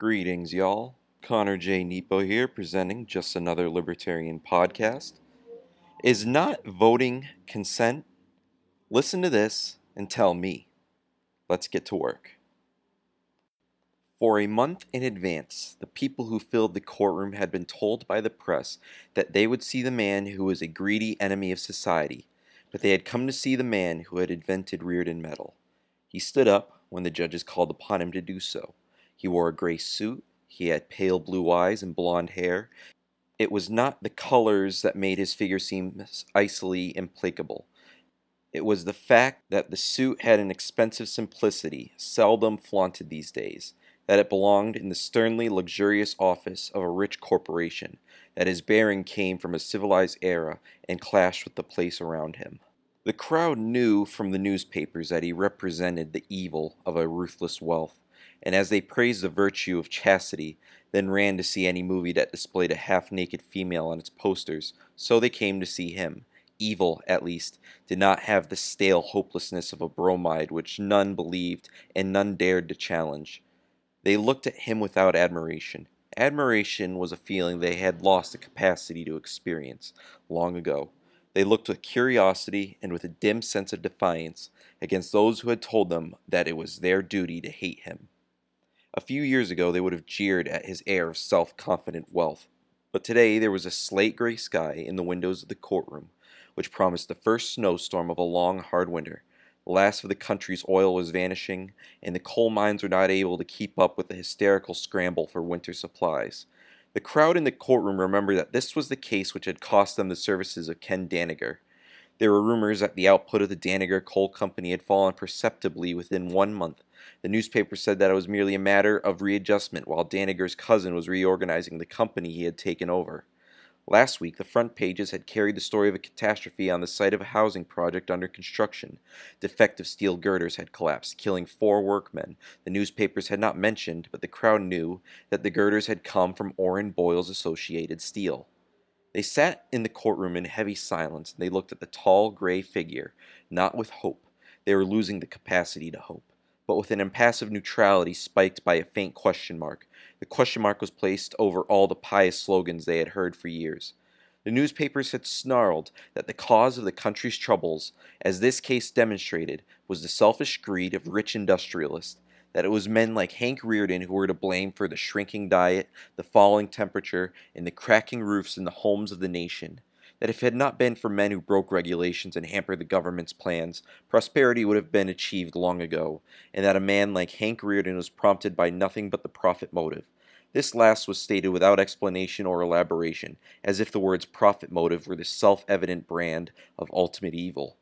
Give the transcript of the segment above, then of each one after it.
Greetings, y'all. Connor J. Nepo here, presenting just another libertarian podcast. Is not voting consent? Listen to this and tell me. Let's get to work. For a month in advance, the people who filled the courtroom had been told by the press that they would see the man who was a greedy enemy of society, but they had come to see the man who had invented Rearden metal. He stood up when the judges called upon him to do so. He wore a gray suit. He had pale blue eyes and blond hair. It was not the colors that made his figure seem icily implacable. It was the fact that the suit had an expensive simplicity, seldom flaunted these days, that it belonged in the sternly luxurious office of a rich corporation, that his bearing came from a civilized era and clashed with the place around him. The crowd knew from the newspapers that he represented the evil of a ruthless wealth, and as they praised the virtue of chastity, then ran to see any movie that displayed a half naked female on its posters, so they came to see him. Evil, at least, did not have the stale hopelessness of a bromide which none believed and none dared to challenge. They looked at him without admiration. Admiration was a feeling they had lost the capacity to experience long ago. They looked with curiosity and with a dim sense of defiance against those who had told them that it was their duty to hate him. A few years ago, they would have jeered at his air of self confident wealth. But today, there was a slate gray sky in the windows of the courtroom, which promised the first snowstorm of a long, hard winter. The last of the country's oil was vanishing, and the coal mines were not able to keep up with the hysterical scramble for winter supplies. The crowd in the courtroom remembered that this was the case which had cost them the services of Ken Danagger. There were rumors that the output of the Danagger Coal Company had fallen perceptibly within one month, the newspaper said that it was merely a matter of readjustment while Danagger's cousin was reorganizing the company he had taken over. Last week, the front pages had carried the story of a catastrophe on the site of a housing project under construction. Defective steel girders had collapsed, killing four workmen. The newspapers had not mentioned, but the crowd knew, that the girders had come from Orrin Boyle's Associated Steel. They sat in the courtroom in heavy silence, and they looked at the tall, gray figure, not with hope. They were losing the capacity to hope but with an impassive neutrality spiked by a faint question mark. The question mark was placed over all the pious slogans they had heard for years. The newspapers had snarled that the cause of the country's troubles, as this case demonstrated, was the selfish greed of rich industrialists, that it was men like Hank Rearden who were to blame for the shrinking diet, the falling temperature, and the cracking roofs in the homes of the nation, that if it had not been for men who broke regulations and hampered the government's plans, prosperity would have been achieved long ago, and that a man like Hank Rearden was prompted by nothing but the profit motive. This last was stated without explanation or elaboration, as if the words profit motive were the self evident brand of ultimate evil.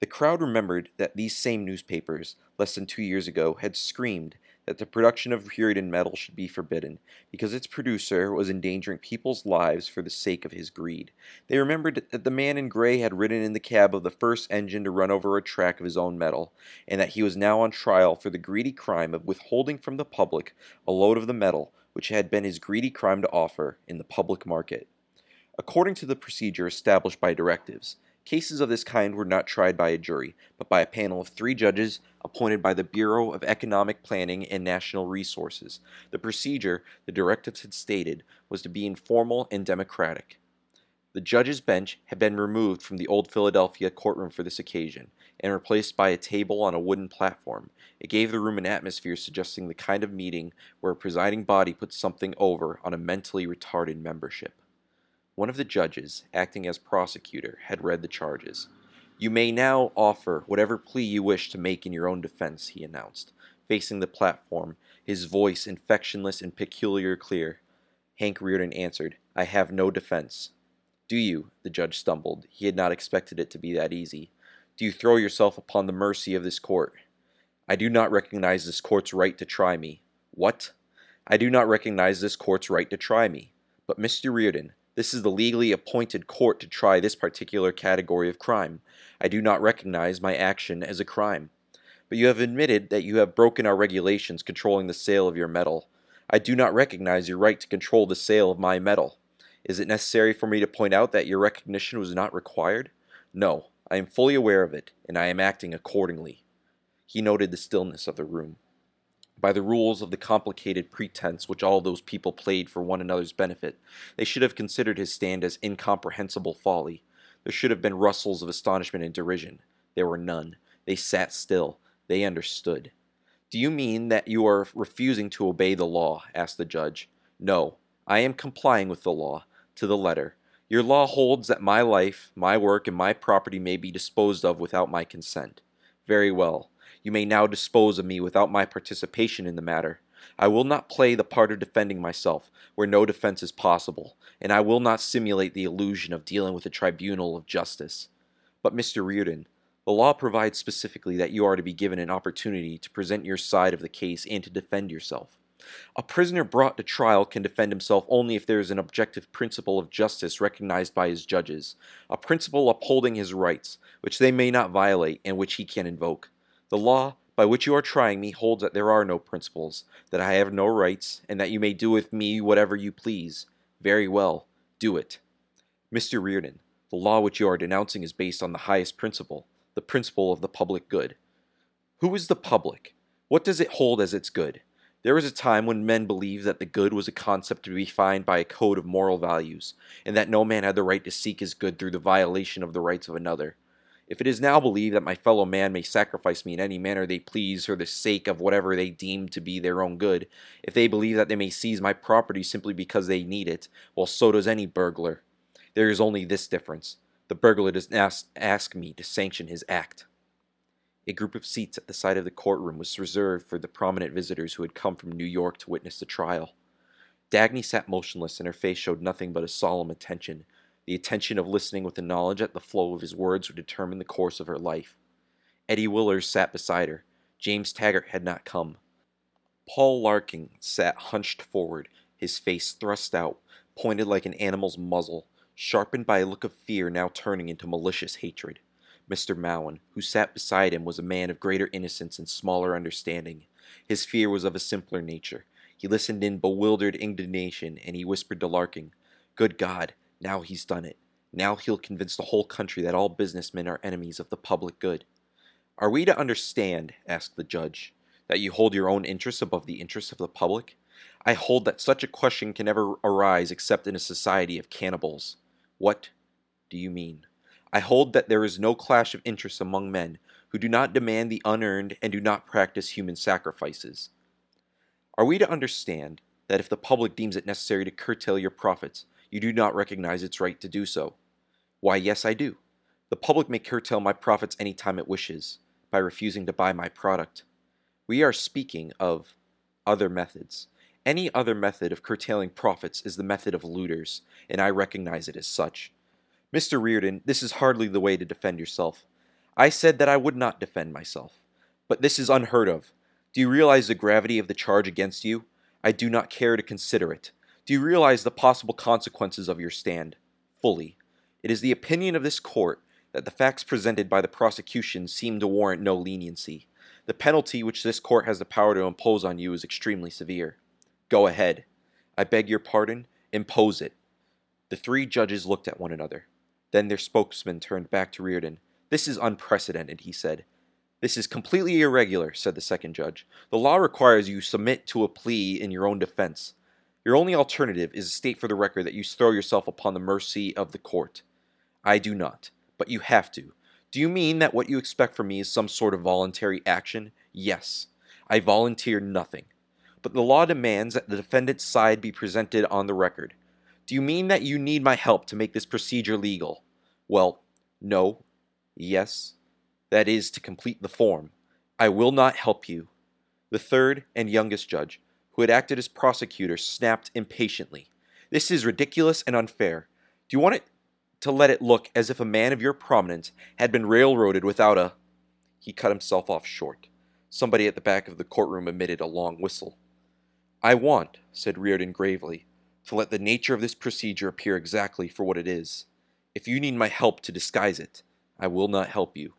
The crowd remembered that these same newspapers, less than two years ago, had screamed that the production of Rearden metal should be forbidden, because its producer was endangering people's lives for the sake of his greed. They remembered that the man in gray had ridden in the cab of the first engine to run over a track of his own metal, and that he was now on trial for the greedy crime of withholding from the public a load of the metal which had been his greedy crime to offer in the public market. According to the procedure established by directives, Cases of this kind were not tried by a jury, but by a panel of three judges appointed by the Bureau of Economic Planning and National Resources. The procedure, the directives had stated, was to be informal and democratic. The judges' bench had been removed from the old Philadelphia courtroom for this occasion and replaced by a table on a wooden platform. It gave the room an atmosphere suggesting the kind of meeting where a presiding body puts something over on a mentally retarded membership. One of the judges, acting as prosecutor, had read the charges. You may now offer whatever plea you wish to make in your own defense, he announced, facing the platform, his voice infectionless and peculiar clear. Hank Rearden answered, I have no defense. Do you? The judge stumbled. He had not expected it to be that easy. Do you throw yourself upon the mercy of this court? I do not recognize this court's right to try me. What? I do not recognize this court's right to try me. But, Mr. Rearden, this is the legally appointed court to try this particular category of crime. I do not recognize my action as a crime. But you have admitted that you have broken our regulations controlling the sale of your metal. I do not recognize your right to control the sale of my metal. Is it necessary for me to point out that your recognition was not required? No, I am fully aware of it, and I am acting accordingly. He noted the stillness of the room. By the rules of the complicated pretense which all those people played for one another's benefit, they should have considered his stand as incomprehensible folly. There should have been rustles of astonishment and derision. There were none. They sat still. They understood. Do you mean that you are refusing to obey the law? asked the judge. No, I am complying with the law, to the letter. Your law holds that my life, my work, and my property may be disposed of without my consent. Very well. You may now dispose of me without my participation in the matter. I will not play the part of defending myself where no defense is possible, and I will not simulate the illusion of dealing with a tribunal of justice. But, Mr. Rearden, the law provides specifically that you are to be given an opportunity to present your side of the case and to defend yourself. A prisoner brought to trial can defend himself only if there is an objective principle of justice recognized by his judges, a principle upholding his rights, which they may not violate and which he can invoke. The law by which you are trying me holds that there are no principles, that I have no rights, and that you may do with me whatever you please. Very well, do it. Mr. Rearden, the law which you are denouncing is based on the highest principle, the principle of the public good. Who is the public? What does it hold as its good? There was a time when men believed that the good was a concept to be defined by a code of moral values, and that no man had the right to seek his good through the violation of the rights of another. If it is now believed that my fellow man may sacrifice me in any manner they please for the sake of whatever they deem to be their own good, if they believe that they may seize my property simply because they need it, well, so does any burglar. There is only this difference. The burglar does not ask me to sanction his act. A group of seats at the side of the courtroom was reserved for the prominent visitors who had come from New York to witness the trial. Dagny sat motionless, and her face showed nothing but a solemn attention, the attention of listening with the knowledge that the flow of his words would determine the course of her life. Eddie Willers sat beside her. James Taggart had not come. Paul Larkin sat hunched forward, his face thrust out, pointed like an animal's muzzle, sharpened by a look of fear now turning into malicious hatred. Mr. Mowen, who sat beside him, was a man of greater innocence and smaller understanding. His fear was of a simpler nature. He listened in bewildered indignation, and he whispered to Larkin, Good God, now he's done it. Now he'll convince the whole country that all businessmen are enemies of the public good. Are we to understand, asked the judge, that you hold your own interests above the interests of the public? I hold that such a question can never arise except in a society of cannibals. What do you mean? I hold that there is no clash of interests among men who do not demand the unearned and do not practice human sacrifices. Are we to understand that if the public deems it necessary to curtail your profits, you do not recognize its right to do so. Why, yes, I do. The public may curtail my profits any time it wishes by refusing to buy my product. We are speaking of other methods. Any other method of curtailing profits is the method of looters, and I recognize it as such. Mr. Rearden, this is hardly the way to defend yourself. I said that I would not defend myself. But this is unheard of. Do you realize the gravity of the charge against you? I do not care to consider it. Do you realize the possible consequences of your stand? Fully. It is the opinion of this court that the facts presented by the prosecution seem to warrant no leniency. The penalty which this court has the power to impose on you is extremely severe. Go ahead. I beg your pardon. Impose it. The three judges looked at one another. Then their spokesman turned back to Rearden. This is unprecedented, he said. This is completely irregular, said the second judge. The law requires you submit to a plea in your own defense. Your only alternative is to state for the record that you throw yourself upon the mercy of the court. I do not, but you have to. Do you mean that what you expect from me is some sort of voluntary action? Yes. I volunteer nothing. But the law demands that the defendant's side be presented on the record. Do you mean that you need my help to make this procedure legal? Well, no. Yes. That is to complete the form. I will not help you. The third and youngest judge who had acted as prosecutor, snapped impatiently. This is ridiculous and unfair. Do you want it to let it look as if a man of your prominence had been railroaded without a. He cut himself off short. Somebody at the back of the courtroom emitted a long whistle. I want, said Rearden gravely, to let the nature of this procedure appear exactly for what it is. If you need my help to disguise it, I will not help you.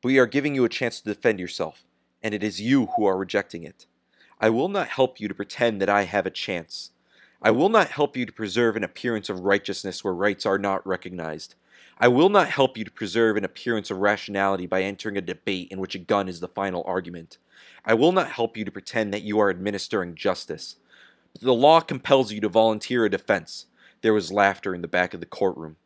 But we are giving you a chance to defend yourself, and it is you who are rejecting it. I will not help you to pretend that I have a chance. I will not help you to preserve an appearance of righteousness where rights are not recognized. I will not help you to preserve an appearance of rationality by entering a debate in which a gun is the final argument. I will not help you to pretend that you are administering justice. But the law compels you to volunteer a defense. There was laughter in the back of the courtroom.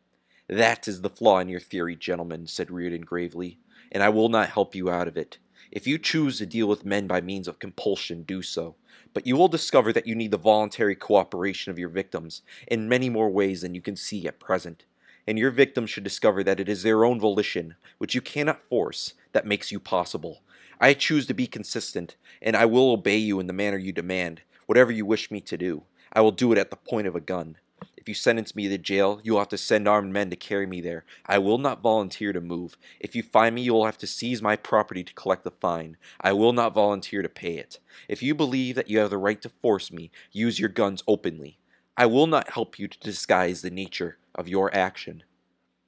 That is the flaw in your theory, gentlemen, said Rearden gravely, and I will not help you out of it. If you choose to deal with men by means of compulsion, do so. But you will discover that you need the voluntary cooperation of your victims in many more ways than you can see at present. And your victims should discover that it is their own volition, which you cannot force, that makes you possible. I choose to be consistent, and I will obey you in the manner you demand, whatever you wish me to do. I will do it at the point of a gun. If you sentence me to jail, you will have to send armed men to carry me there. I will not volunteer to move. If you find me, you will have to seize my property to collect the fine. I will not volunteer to pay it. If you believe that you have the right to force me, use your guns openly. I will not help you to disguise the nature of your action.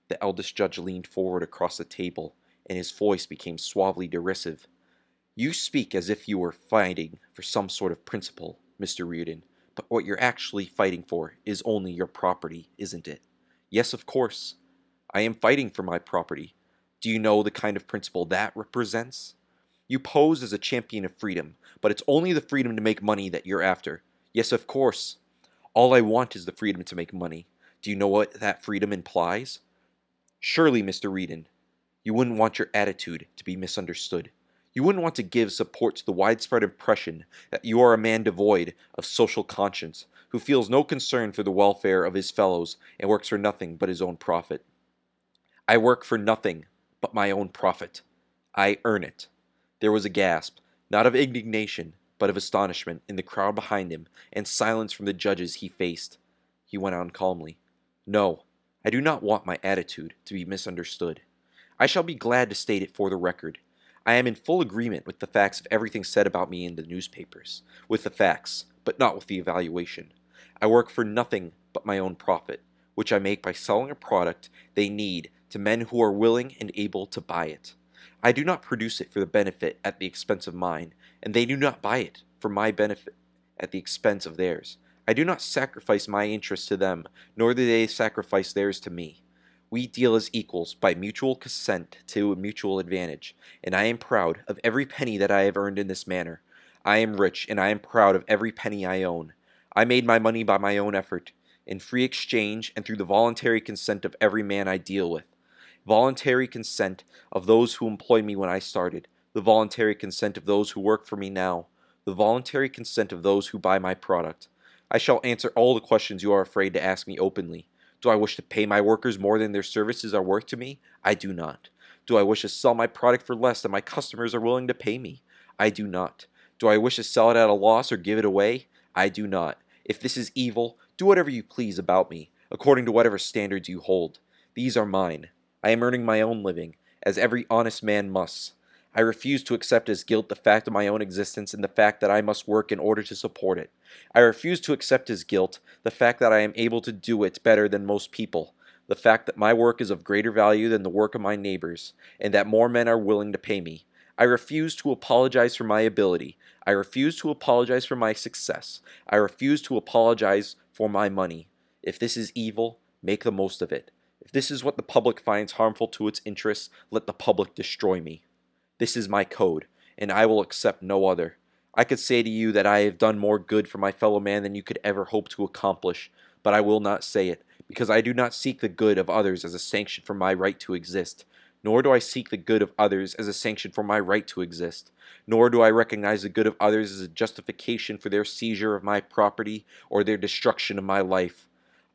The eldest judge leaned forward across the table, and his voice became suavely derisive. You speak as if you were fighting for some sort of principle, Mr. Rearden what you're actually fighting for is only your property, isn't it? Yes, of course. I am fighting for my property. Do you know the kind of principle that represents? You pose as a champion of freedom, but it's only the freedom to make money that you're after. Yes, of course. All I want is the freedom to make money. Do you know what that freedom implies? Surely, Mr. Rearden, you wouldn't want your attitude to be misunderstood. You wouldn't want to give support to the widespread impression that you are a man devoid of social conscience, who feels no concern for the welfare of his fellows and works for nothing but his own profit. I work for nothing but my own profit. I earn it. There was a gasp, not of indignation, but of astonishment in the crowd behind him, and silence from the judges he faced. He went on calmly. No, I do not want my attitude to be misunderstood. I shall be glad to state it for the record. I am in full agreement with the facts of everything said about me in the newspapers, with the facts, but not with the evaluation. I work for nothing but my own profit, which I make by selling a product they need to men who are willing and able to buy it. I do not produce it for the benefit at the expense of mine, and they do not buy it for my benefit at the expense of theirs. I do not sacrifice my interests to them, nor do they sacrifice theirs to me. We deal as equals by mutual consent to mutual advantage, and I am proud of every penny that I have earned in this manner. I am rich, and I am proud of every penny I own. I made my money by my own effort, in free exchange and through the voluntary consent of every man I deal with. Voluntary consent of those who employed me when I started, the voluntary consent of those who work for me now, the voluntary consent of those who buy my product. I shall answer all the questions you are afraid to ask me openly. Do I wish to pay my workers more than their services are worth to me? I do not. Do I wish to sell my product for less than my customers are willing to pay me? I do not. Do I wish to sell it at a loss or give it away? I do not. If this is evil, do whatever you please about me, according to whatever standards you hold. These are mine. I am earning my own living, as every honest man must. I refuse to accept as guilt the fact of my own existence and the fact that I must work in order to support it. I refuse to accept as guilt the fact that I am able to do it better than most people, the fact that my work is of greater value than the work of my neighbors, and that more men are willing to pay me. I refuse to apologize for my ability. I refuse to apologize for my success. I refuse to apologize for my money. If this is evil, make the most of it. If this is what the public finds harmful to its interests, let the public destroy me. This is my code, and I will accept no other. I could say to you that I have done more good for my fellow man than you could ever hope to accomplish, but I will not say it, because I do not seek the good of others as a sanction for my right to exist, nor do I seek the good of others as a sanction for my right to exist, nor do I recognize the good of others as a justification for their seizure of my property or their destruction of my life.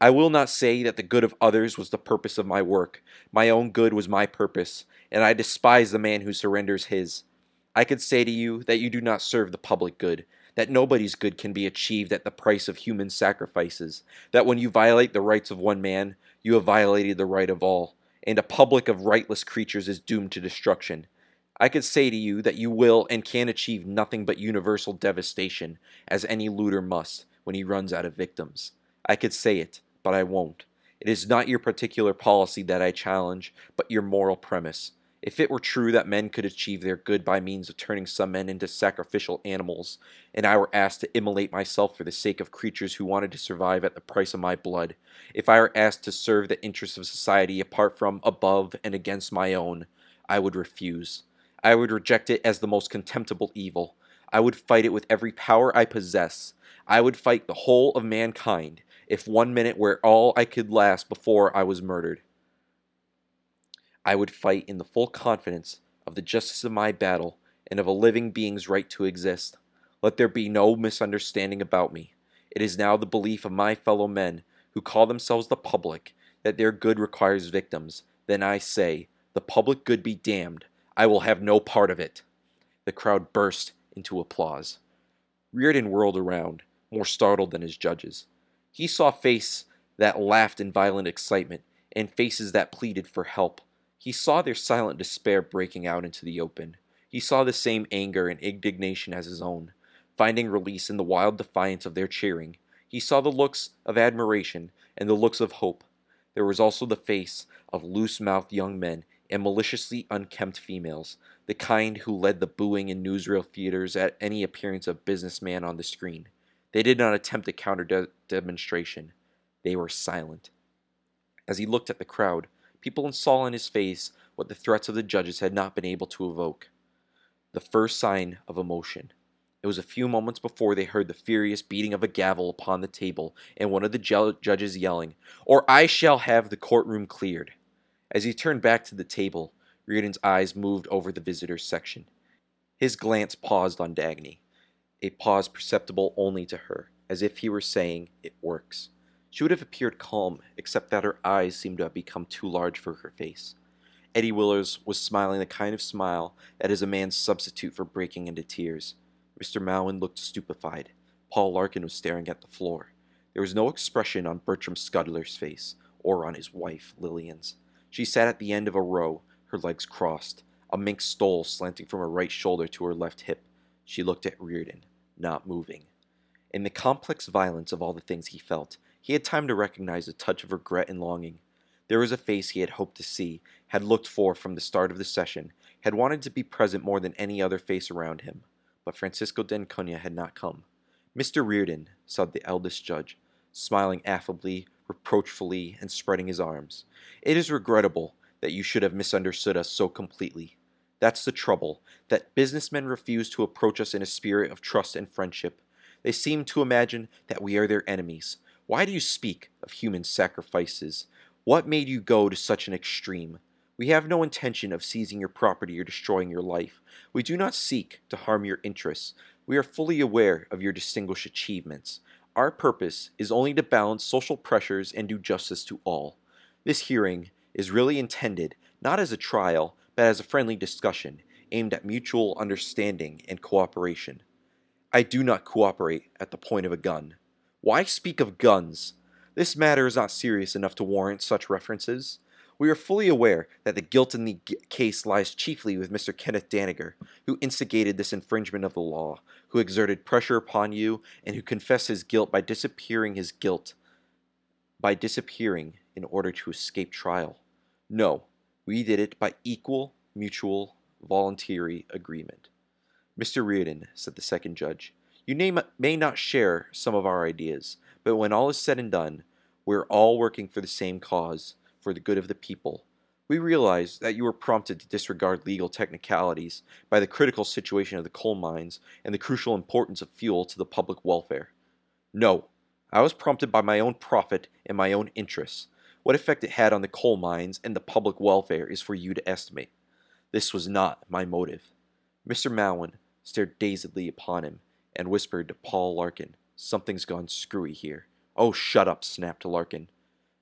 I will not say that the good of others was the purpose of my work. My own good was my purpose, and I despise the man who surrenders his. I could say to you that you do not serve the public good, that nobody's good can be achieved at the price of human sacrifices, that when you violate the rights of one man, you have violated the right of all, and a public of rightless creatures is doomed to destruction. I could say to you that you will and can achieve nothing but universal devastation, as any looter must when he runs out of victims. I could say it, but I won't. It is not your particular policy that I challenge, but your moral premise. If it were true that men could achieve their good by means of turning some men into sacrificial animals, and I were asked to immolate myself for the sake of creatures who wanted to survive at the price of my blood, if I were asked to serve the interests of society apart from, above, and against my own, I would refuse. I would reject it as the most contemptible evil. I would fight it with every power I possess. I would fight the whole of mankind if one minute were all I could last before I was murdered. I would fight in the full confidence of the justice of my battle and of a living being's right to exist. Let there be no misunderstanding about me. It is now the belief of my fellow men, who call themselves the public, that their good requires victims. Then I say, the public good be damned. I will have no part of it. The crowd burst into applause. Rearden whirled around, more startled than his judges. He saw face that laughed in violent excitement, and faces that pleaded for help. He saw their silent despair breaking out into the open. He saw the same anger and indignation as his own, finding release in the wild defiance of their cheering. He saw the looks of admiration and the looks of hope. There was also the face of loose mouthed young men and maliciously unkempt females, the kind who led the booing in newsreel theaters at any appearance of businessman on the screen. They did not attempt a counter de- demonstration. They were silent. As he looked at the crowd, People saw in his face what the threats of the judges had not been able to evoke the first sign of emotion. It was a few moments before they heard the furious beating of a gavel upon the table and one of the ju- judges yelling, Or I shall have the courtroom cleared. As he turned back to the table, Rearden's eyes moved over the visitors' section. His glance paused on Dagny, a pause perceptible only to her, as if he were saying, It works. She would have appeared calm, except that her eyes seemed to have become too large for her face. Eddie Willers was smiling the kind of smile that is a man's substitute for breaking into tears. Mr. Mowen looked stupefied. Paul Larkin was staring at the floor. There was no expression on Bertram Scudder's face, or on his wife, Lillian's. She sat at the end of a row, her legs crossed, a mink stole slanting from her right shoulder to her left hip. She looked at Rearden, not moving. In the complex violence of all the things he felt, he had time to recognize a touch of regret and longing. There was a face he had hoped to see, had looked for from the start of the session, had wanted to be present more than any other face around him. But Francisco d'Anconia had not come. Mr. Rearden, said the eldest judge, smiling affably, reproachfully, and spreading his arms. It is regrettable that you should have misunderstood us so completely. That's the trouble, that businessmen refuse to approach us in a spirit of trust and friendship. They seem to imagine that we are their enemies, why do you speak of human sacrifices? What made you go to such an extreme? We have no intention of seizing your property or destroying your life. We do not seek to harm your interests. We are fully aware of your distinguished achievements. Our purpose is only to balance social pressures and do justice to all. This hearing is really intended not as a trial, but as a friendly discussion aimed at mutual understanding and cooperation. I do not cooperate at the point of a gun. Why speak of guns? This matter is not serious enough to warrant such references. We are fully aware that the guilt in the case lies chiefly with Mr. Kenneth Danagger, who instigated this infringement of the law, who exerted pressure upon you, and who confessed his guilt by disappearing his guilt by disappearing in order to escape trial. No, we did it by equal, mutual, voluntary agreement. Mr. Rearden, said the second judge, you may, not share some of our ideas, but when all is said and done, we're all working for the same cause, for the good of the people. We realize that you were prompted to disregard legal technicalities by the critical situation of the coal mines and the crucial importance of fuel to the public welfare. No, I was prompted by my own profit and my own interests. What effect it had on the coal mines and the public welfare is for you to estimate. This was not my motive. Mr. Mowen stared dazedly upon him and whispered to Paul Larkin, Something's gone screwy here. Oh, shut up, snapped Larkin.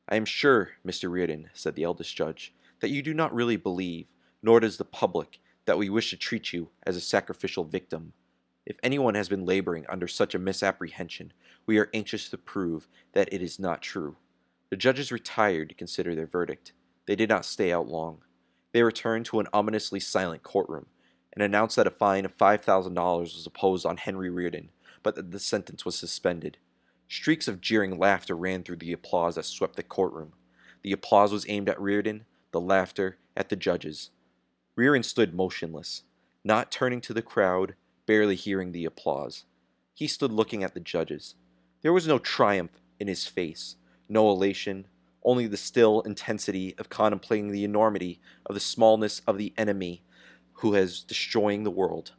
I am sure, Mr. Rearden, said the eldest judge, that you do not really believe, nor does the public, that we wish to treat you as a sacrificial victim. If anyone has been laboring under such a misapprehension, we are anxious to prove that it is not true. The judges retired to consider their verdict. They did not stay out long. They returned to an ominously silent courtroom, and announced that a fine of $5,000 was imposed on Henry Rearden, but that the sentence was suspended. Streaks of jeering laughter ran through the applause that swept the courtroom. The applause was aimed at Rearden, the laughter at the judges. Rearden stood motionless, not turning to the crowd, barely hearing the applause. He stood looking at the judges. There was no triumph in his face, no elation, only the still intensity of contemplating the enormity of the smallness of the enemy who has destroying the world.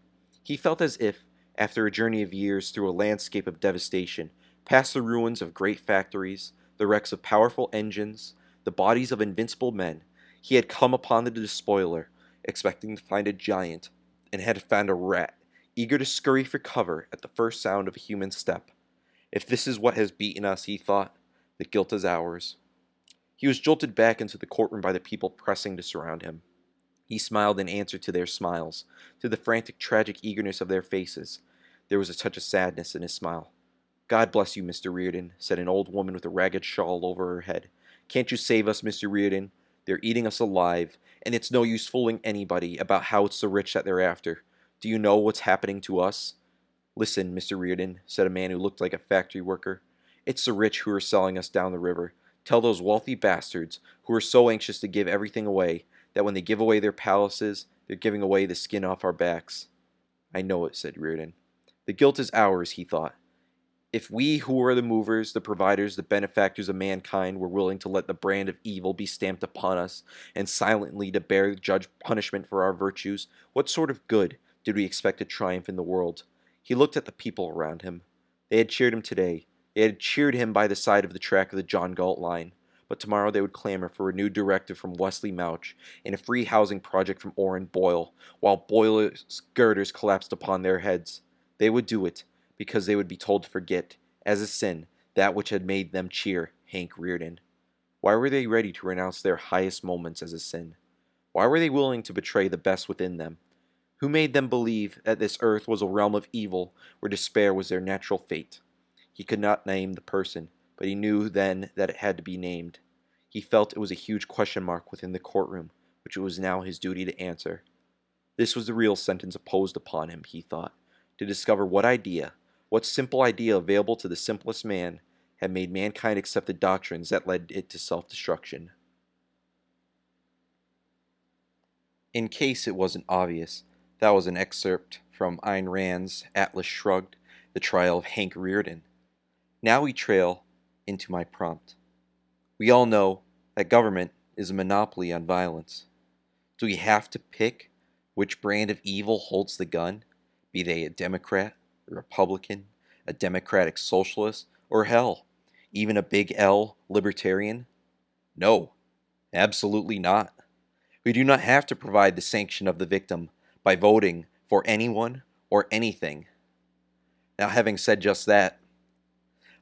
He felt as if, after a journey of years through a landscape of devastation, past the ruins of great factories, the wrecks of powerful engines, the bodies of invincible men, he had come upon the despoiler, expecting to find a giant, and had found a rat, eager to scurry for cover at the first sound of a human step. If this is what has beaten us, he thought, the guilt is ours. He was jolted back into the courtroom by the people pressing to surround him. He smiled in answer to their smiles, to the frantic, tragic eagerness of their faces. There was a touch of sadness in his smile. God bless you, Mr. Rearden, said an old woman with a ragged shawl over her head. Can't you save us, Mr. Rearden? They're eating us alive, and it's no use fooling anybody about how it's the rich that they're after. Do you know what's happening to us? Listen, Mr. Rearden, said a man who looked like a factory worker. It's the rich who are selling us down the river. Tell those wealthy bastards who are so anxious to give everything away that when they give away their palaces, they're giving away the skin off our backs. I know it, said Rearden. The guilt is ours, he thought. If we who are the movers, the providers, the benefactors of mankind were willing to let the brand of evil be stamped upon us, and silently to bear the judge punishment for our virtues, what sort of good did we expect to triumph in the world? He looked at the people around him. They had cheered him today. They had cheered him by the side of the track of the John Galt line but tomorrow they would clamor for a new directive from Wesley Mouch and a free housing project from Orrin Boyle, while Boyle's girders collapsed upon their heads. They would do it because they would be told to forget, as a sin, that which had made them cheer Hank Rearden. Why were they ready to renounce their highest moments as a sin? Why were they willing to betray the best within them? Who made them believe that this earth was a realm of evil where despair was their natural fate? He could not name the person, but he knew then that it had to be named. He felt it was a huge question mark within the courtroom, which it was now his duty to answer. This was the real sentence imposed upon him, he thought, to discover what idea, what simple idea available to the simplest man, had made mankind accept the doctrines that led it to self destruction. In case it wasn't obvious, that was an excerpt from Ayn Rand's Atlas Shrugged, The Trial of Hank Rearden. Now we trail into my prompt. We all know that government is a monopoly on violence. Do we have to pick which brand of evil holds the gun, be they a Democrat, a Republican, a Democratic Socialist, or hell, even a big L libertarian? No, absolutely not. We do not have to provide the sanction of the victim by voting for anyone or anything. Now, having said just that,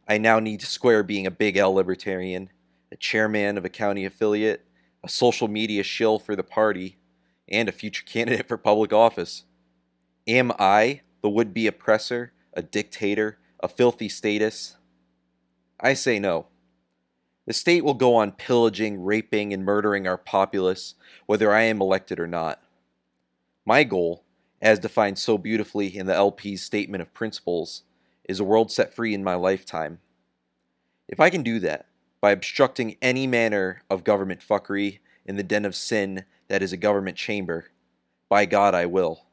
I now need to square being a big L libertarian, a chairman of a county affiliate, a social media shill for the party, and a future candidate for public office. Am I the would be oppressor, a dictator, a filthy status? I say no. The state will go on pillaging, raping, and murdering our populace, whether I am elected or not. My goal, as defined so beautifully in the LP's Statement of Principles, is a world set free in my lifetime. If I can do that, by obstructing any manner of government fuckery in the den of sin that is a government chamber, by God I will.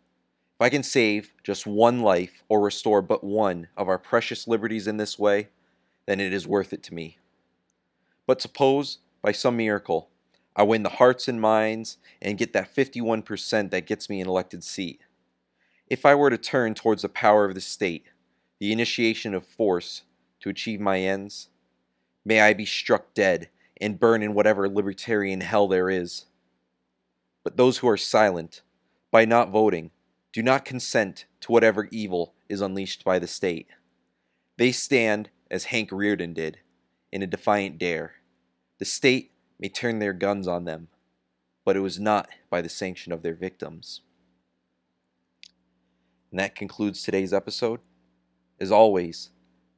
If I can save just one life or restore but one of our precious liberties in this way, then it is worth it to me. But suppose, by some miracle, I win the hearts and minds and get that 51% that gets me an elected seat. If I were to turn towards the power of the state, the initiation of force to achieve my ends, may I be struck dead and burn in whatever libertarian hell there is. But those who are silent, by not voting, do not consent to whatever evil is unleashed by the state. They stand as Hank Rearden did, in a defiant dare. The state may turn their guns on them, but it was not by the sanction of their victims. And that concludes today's episode. As always,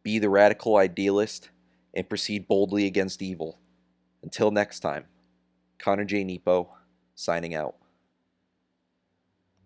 be the radical idealist and proceed boldly against evil. Until next time, Connor J. Nepo, signing out.